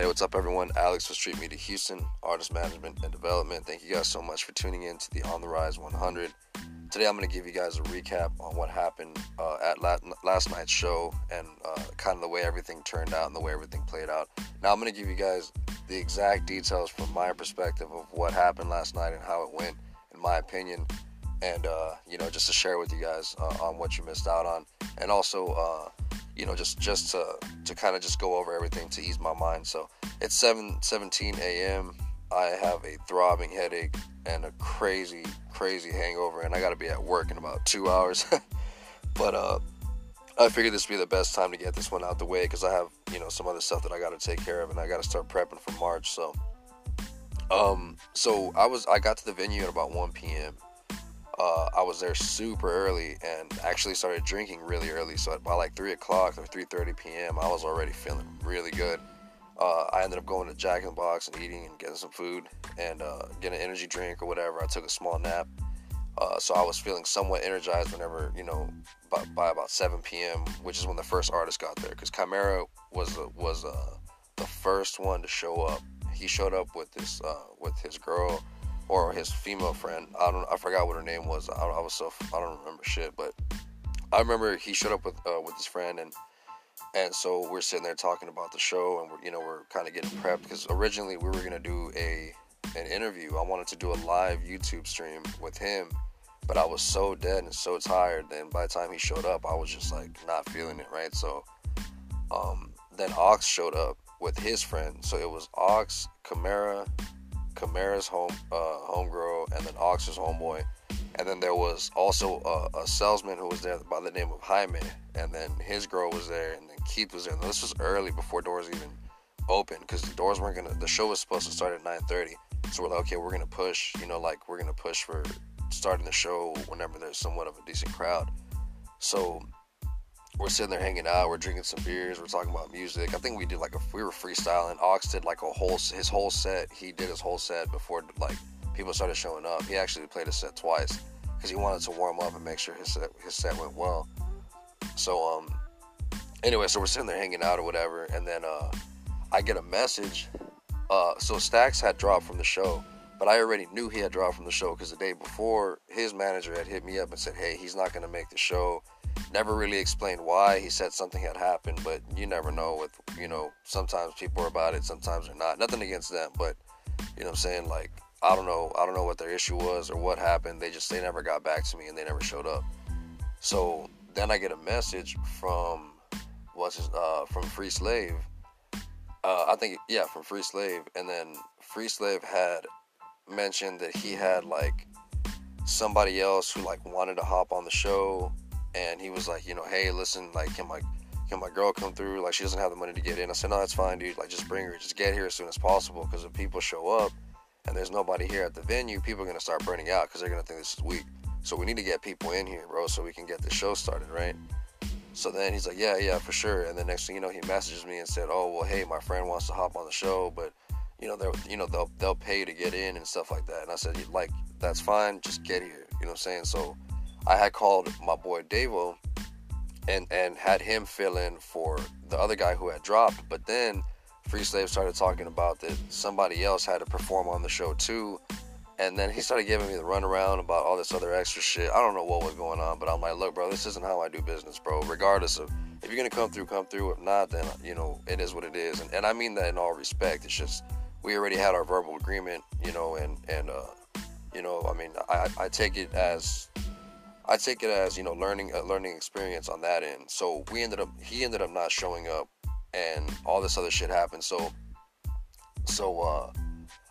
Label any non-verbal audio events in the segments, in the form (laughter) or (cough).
Hey, what's up, everyone? Alex with Street Media Houston, Artist Management and Development. Thank you guys so much for tuning in to the On the Rise 100. Today, I'm going to give you guys a recap on what happened uh, at last night's show and uh, kind of the way everything turned out and the way everything played out. Now, I'm going to give you guys the exact details from my perspective of what happened last night and how it went, in my opinion, and uh, you know, just to share with you guys uh, on what you missed out on, and also uh, you know, just just to to kind of just go over everything to ease my mind. So it's 7 17 a.m. I have a throbbing headache and a crazy crazy hangover, and I got to be at work in about two hours. (laughs) but uh, I figured this would be the best time to get this one out the way because I have you know some other stuff that I got to take care of, and I got to start prepping for March. So. Um, so I was I got to the venue at about 1 p.m uh, I was there super early and actually started drinking really early. So by like three o'clock or three thirty p.m., I was already feeling really good. Uh, I ended up going to Jack in the Box and eating and getting some food and uh, getting an energy drink or whatever. I took a small nap, uh, so I was feeling somewhat energized whenever you know by, by, about 7 p.m., which is when the first artist got there. Because Chimera was was uh, the first one to show up. He showed up with this uh, with his girl or his female friend. I don't. I forgot what her name was. I, I was so I don't remember shit. But I remember he showed up with uh, with his friend and and so we're sitting there talking about the show and we're you know we're kind of getting prepped because originally we were gonna do a an interview. I wanted to do a live YouTube stream with him, but I was so dead and so tired. Then by the time he showed up, I was just like not feeling it right. So um, then Ox showed up with his friend. So it was Ox, Chimera, Chimera's home uh, homegirl, and then Ox's homeboy. And then there was also a, a, salesman who was there by the name of Jaime, and then his girl was there, and then Keith was there. And this was early before doors even opened, because the doors weren't gonna. The show was supposed to start at 9:30, so we're like, okay, we're gonna push. You know, like we're gonna push for starting the show whenever there's somewhat of a decent crowd. So we're sitting there hanging out, we're drinking some beers, we're talking about music. I think we did like a we were freestyling. Ox did like a whole his whole set. He did his whole set before like people started showing up. He actually played a set twice because he wanted to warm up and make sure his set his set went well. So um anyway, so we're sitting there hanging out or whatever, and then uh I get a message. Uh so Stacks had dropped from the show. But I already knew he had dropped from the show because the day before, his manager had hit me up and said, "Hey, he's not going to make the show never really explained why. He said something had happened, but you never know. With you know, sometimes people are about it, sometimes they're not. Nothing against them, but you know what I'm saying. Like I don't know, I don't know what their issue was or what happened. They just they never got back to me and they never showed up. So then I get a message from what's his uh from Free Slave. Uh, I think yeah, from Free Slave, and then Free Slave had mentioned that he had like somebody else who like wanted to hop on the show and he was like, you know, hey, listen, like, can my can my girl come through? Like, she doesn't have the money to get in. I said, no, that's fine, dude. Like, just bring her. Just get here as soon as possible. Because if people show up and there's nobody here at the venue, people are gonna start burning out because they're gonna think this is weak. So we need to get people in here, bro, so we can get the show started, right? So then he's like, yeah, yeah, for sure. And the next thing you know, he messages me and said, oh, well, hey, my friend wants to hop on the show, but you know, they're, you know, they'll they'll pay to get in and stuff like that. And I said, like, that's fine, just get here. You know what I'm saying? So I had called my boy Davo and and had him fill in for the other guy who had dropped. But then Free Slave started talking about that somebody else had to perform on the show too. And then he started giving me the runaround about all this other extra shit. I don't know what was going on, but I'm like, look, bro, this isn't how I do business, bro. Regardless of if you're gonna come through, come through. If not, then you know it is what it is. And, and I mean that in all respect. It's just we already had our verbal agreement, you know, and and uh, you know, I mean, I I take it as I take it as you know learning a learning experience on that end. So we ended up he ended up not showing up, and all this other shit happened. So so uh,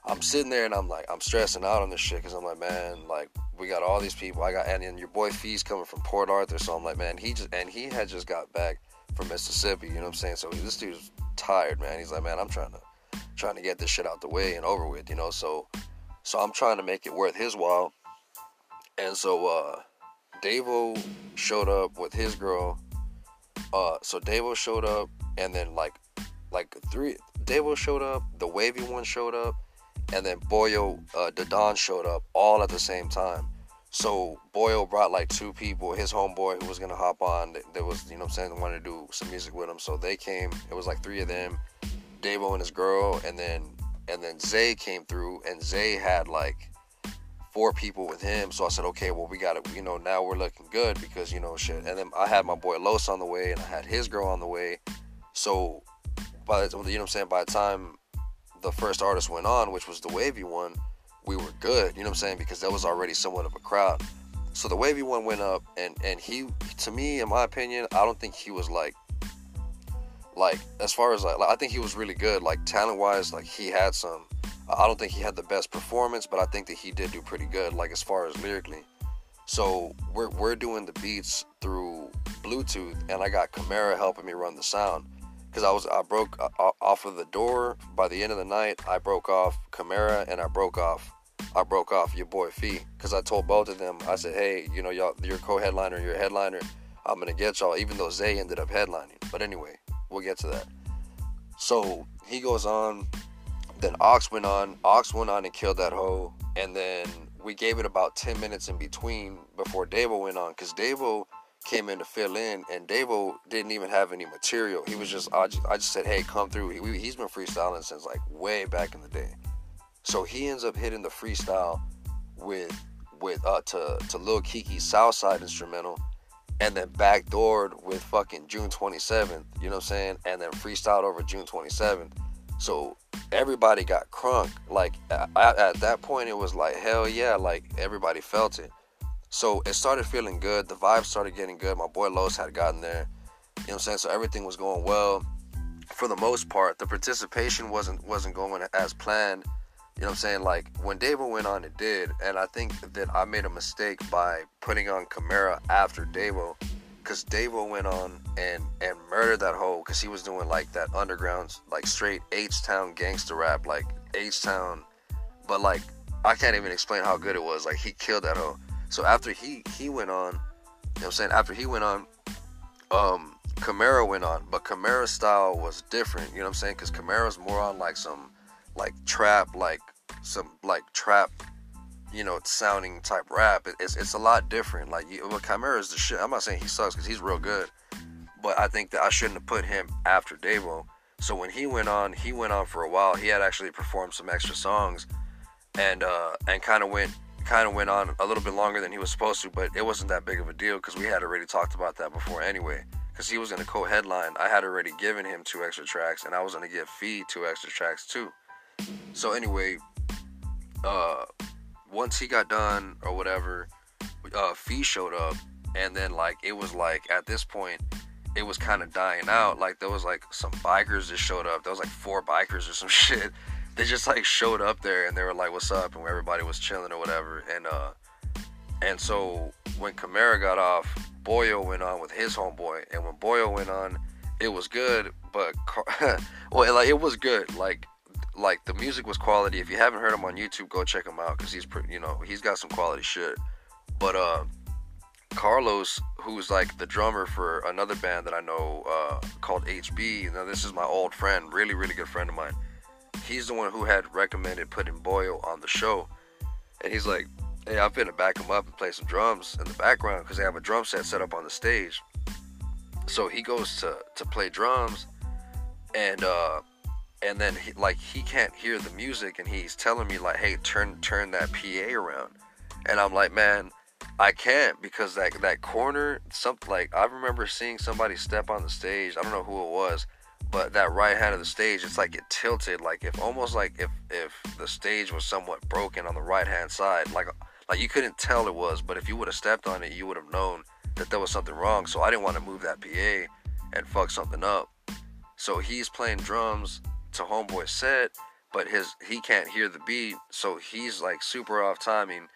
I'm sitting there and I'm like I'm stressing out on this shit because I'm like man like we got all these people I got and, and your boy Fee's coming from Port Arthur. So I'm like man he just and he had just got back from Mississippi you know what I'm saying? So this dude's tired man. He's like man I'm trying to trying to get this shit out the way and over with you know? So so I'm trying to make it worth his while. And so uh Davo showed up with his girl. Uh, so Davo showed up, and then like, like three. Davo showed up. The wavy one showed up, and then Boyo, uh, Dadon showed up all at the same time. So Boyo brought like two people, his homeboy who was gonna hop on. There was, you know, I'm saying, wanted to do some music with him. So they came. It was like three of them, Davo and his girl, and then and then Zay came through, and Zay had like four people with him. So I said, okay, well we got it. You know, now we're looking good because you know shit. And then I had my boy Los on the way, and I had his girl on the way. So by the, you know what I'm saying, by the time the first artist went on, which was the wavy one, we were good. You know what I'm saying? Because there was already somewhat of a crowd. So the wavy one went up, and and he, to me, in my opinion, I don't think he was like, like as far as like, I think he was really good, like talent wise, like he had some. I don't think he had the best performance, but I think that he did do pretty good, like as far as lyrically. So we're we're doing the beats through Bluetooth, and I got Camara helping me run the sound because I was I broke uh, off of the door by the end of the night. I broke off Camara and I broke off I broke off your boy Fee because I told both of them I said, hey, you know y'all, you're co-headliner, you're headliner. I'm gonna get y'all, even though Zay ended up headlining. But anyway, we'll get to that. So he goes on. Then Ox went on. Ox went on and killed that hoe. And then we gave it about 10 minutes in between before Davo went on because Davo came in to fill in, and Davo didn't even have any material. He was just I, just, I just said, hey, come through. He, he's been freestyling since like way back in the day. So he ends up hitting the freestyle with with uh to to Lil Keke's Southside instrumental, and then backdoored with fucking June 27th. You know what I'm saying? And then freestyled over June 27th. So everybody got crunk. Like at, at that point, it was like hell yeah. Like everybody felt it. So it started feeling good. The vibe started getting good. My boy Los had gotten there. You know what I'm saying? So everything was going well. For the most part, the participation wasn't wasn't going as planned. You know what I'm saying? Like when Davo went on, it did, and I think that I made a mistake by putting on Camara after Davo, because Davo went on and and murdered that hoe, because he was doing like that underground, like straight H Town gangster rap, like H Town, but like I can't even explain how good it was. Like he killed that hoe. So after he he went on, you know what I'm saying? After he went on, um, Camara went on, but Camara's style was different. You know what I'm saying? Because Camara's more on like some like trap, like some like trap, you know, sounding type rap. It's it's a lot different. Like well, is the shit. I'm not saying he sucks because he's real good, but I think that I shouldn't have put him after Davo. So when he went on, he went on for a while. He had actually performed some extra songs, and uh, and kind of went kind of went on a little bit longer than he was supposed to, but it wasn't that big of a deal because we had already talked about that before anyway. Because he was going to co-headline, I had already given him two extra tracks, and I was going to give Fee two extra tracks too. So anyway, uh, once he got done or whatever, uh, Fee showed up, and then like it was like at this point, it was kind of dying out. Like there was like some bikers that showed up. There was like four bikers or some (laughs) shit they just like showed up there and they were like, "What's up?" and everybody was chilling or whatever. And uh, and so when Camara got off, Boyo went on with his homeboy, and when Boyo went on, it was good, but (laughs) well, like it was good, like like the music was quality. If you haven't heard him on YouTube, go check him out because he's pretty, you know, he's got some quality shit. But uh, Carlos, who's like the drummer for another band that I know uh, called HB. Now this is my old friend, really really good friend of mine he's the one who had recommended putting Boyo on the show. And he's like, hey, I'm finna back him up and play some drums in the background because they have a drum set set up on the stage. So he goes to, to play drums and uh and then he, like he can't hear the music and he's telling me like hey turn turn that PA around. And I'm like man I can't because that that corner something like I remember seeing somebody step on the stage. I don't know who it was but that right hand of the stage it's like it tilted like if almost like if if the stage was somewhat broken on the right hand side like like you couldn't tell it was but if you would have stepped on it you would have known that there was something wrong. So i didn't want to move that pa and fuck something up. So he's playing drums to homeboy set but his he can't hear the beat so he's like super off timing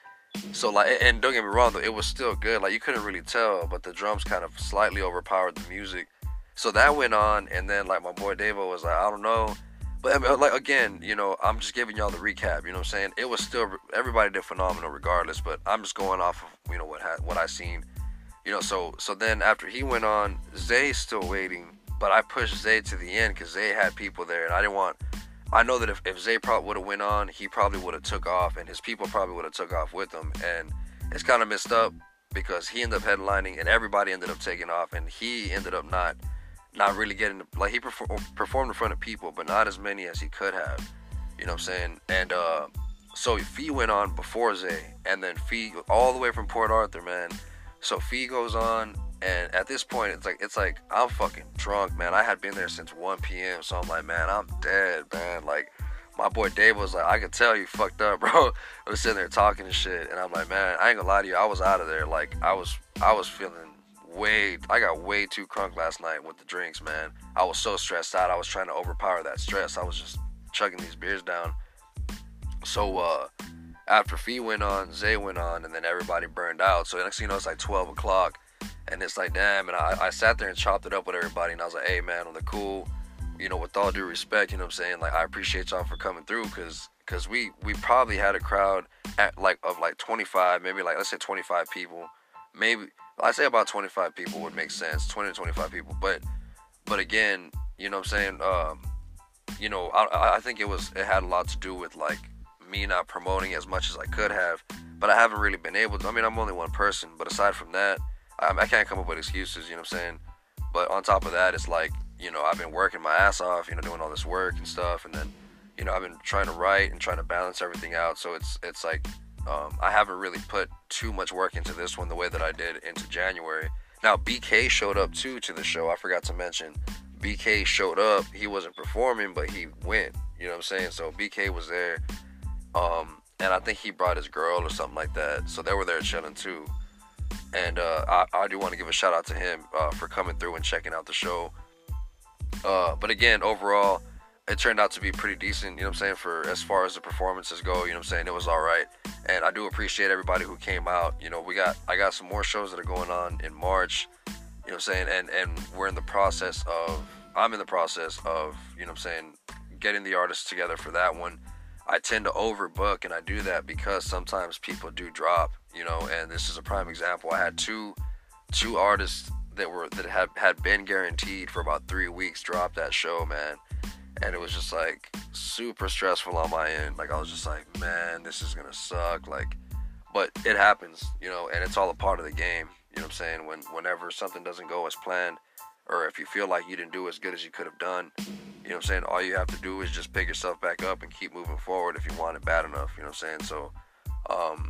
so like and don't get me wrong though it was still good like you couldn't really tell but the drums kind of slightly overpowered the music so that went on, and then like my boy Davo was like, I don't know. But I mean, like again, you know, I'm just giving y'all the recap. You know what I'm saying? It was still everybody did phenomenal regardless. But I'm just going off of you know what ha- what I seen. You know, so so then after he went on, Zay's still waiting, but I pushed Zay to the end because Zay had people there, and I didn't want. I know that if, if Zay probably would have went on, he probably would have took off, and his people probably would have took off with him, and it's kind of messed up because he ended up headlining, and everybody ended up taking off, and he ended up not not really getting like he perform, performed in front of people, but not as many as he could have. You know what I'm saying? And uh, so Fee went on before Zay, and then Fee all the way from Port Arthur, man. So Fee goes on, and at this point, it's like it's like I'm fucking drunk, man. I had been there since 1 p.m., so I'm like, man, I'm dead, man. Like my boy Dave was like, I could tell you fucked up, (laughs) bro. I was sitting there talking and shit, and I'm like, man, I ain't gonna lie to you, I was out of there. Like I was, I was feeling way, I got way too crunk last night with the drinks, man. I was so stressed out. I was trying to overpower that stress. I was just chugging these beers down. So uh, after Fee went on, Zay went on, and then everybody burned out. So next thing you know, it's like 12 o'clock, and it's like, damn. And I, I sat there and chopped it up with everybody, and I was like, hey, man, on the cool, you know, with all due respect, you know what I'm saying? Like, I appreciate y'all for coming through, cause, cause we, we probably had a crowd at like of like 25, maybe like let's say 25 people, maybe I'd say about 25 people would make sense, 20 to 25 people. But, but again, you know what I'm saying? Um, you know, I, I think it was it had a lot to do with like me not promoting as much as I could have, but I haven't really been able to. I mean, I'm only one person, but aside from that, I, I can't come up with excuses. You know what I'm saying? But on top of that, it's like you know I've been working my ass off, you know, doing all this work and stuff, and then you know I've been trying to write and trying to balance everything out. So it's it's like um, I haven't really put too much work into this one the way that I did into January. Now BK showed up too to the show. I forgot to mention. BK showed up. He wasn't performing, but he went. You know what I'm saying? So BK was there. Um, and I think he brought his girl or something like that. So they were there chilling too. And uh, I, I, do want to give a shout out to him uh, for coming through and checking out the show. Uh, but again, overall, it turned out to be pretty decent, you know what I'm saying, for as far as the performances go, you know what I'm saying, it was all right. And I do appreciate everybody who came out. You know, we got I got some more shows that are going on in March, you know what I'm saying, and and we're in the process of I'm in the process of, you know what I'm saying, getting the artists together for that one. I tend to overbook, and I do that because sometimes people do drop, you know. And this is a prime example. I had two two artists that were that had had been guaranteed for about three weeks drop that show, man. And it was just like super stressful on my end. Like I was just like, man, this is gonna suck. Like, but it happens, you know, and it's all a part of the game. You know what I'm saying? When whenever something doesn't go as planned, or if you feel like you didn't do as good as you could have done, you know what I'm saying? All you have to do is just pick yourself back up and keep moving forward if you want it bad enough, you know what I'm saying? So, um,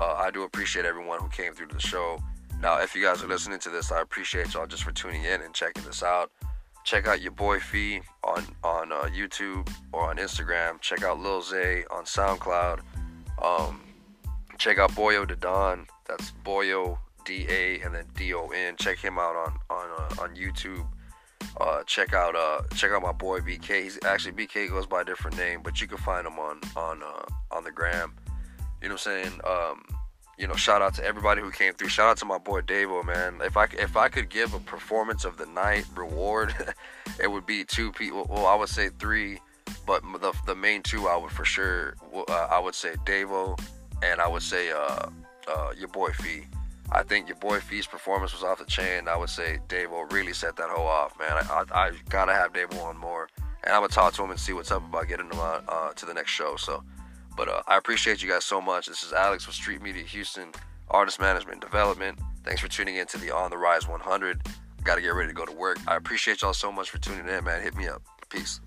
uh, I do appreciate everyone who came through to the show. Now, if you guys are listening to this, I appreciate y'all just for tuning in and checking this out. Check out your boy Fee on on uh, YouTube or on Instagram. Check out Lil Zay on SoundCloud. Um, check out Boyo Da Don. That's Boyo D A and then D O N. Check him out on on uh, on YouTube. Uh, check out uh, check out my boy BK. He's actually BK goes by a different name, but you can find him on on uh, on the gram. You know what I'm saying? Um, you know, shout out to everybody who came through. Shout out to my boy Davo, man. If I if I could give a performance of the night reward, (laughs) it would be two people. Well, I would say three, but the the main two I would for sure. Uh, I would say Davo, and I would say uh, uh, your boy Fee. I think your boy Fee's performance was off the chain. I would say Davo really set that hoe off, man. I, I, I gotta have Davo on more, and I'm gonna talk to him and see what's up about getting him on uh, to the next show. So, but uh, I appreciate you guys so much. This is Alex with Street Media Houston, Artist Management Development. Thanks for tuning in to the On the Rise 100. Got to get ready to go to work. I appreciate y'all so much for tuning in, man. Hit me up. Peace.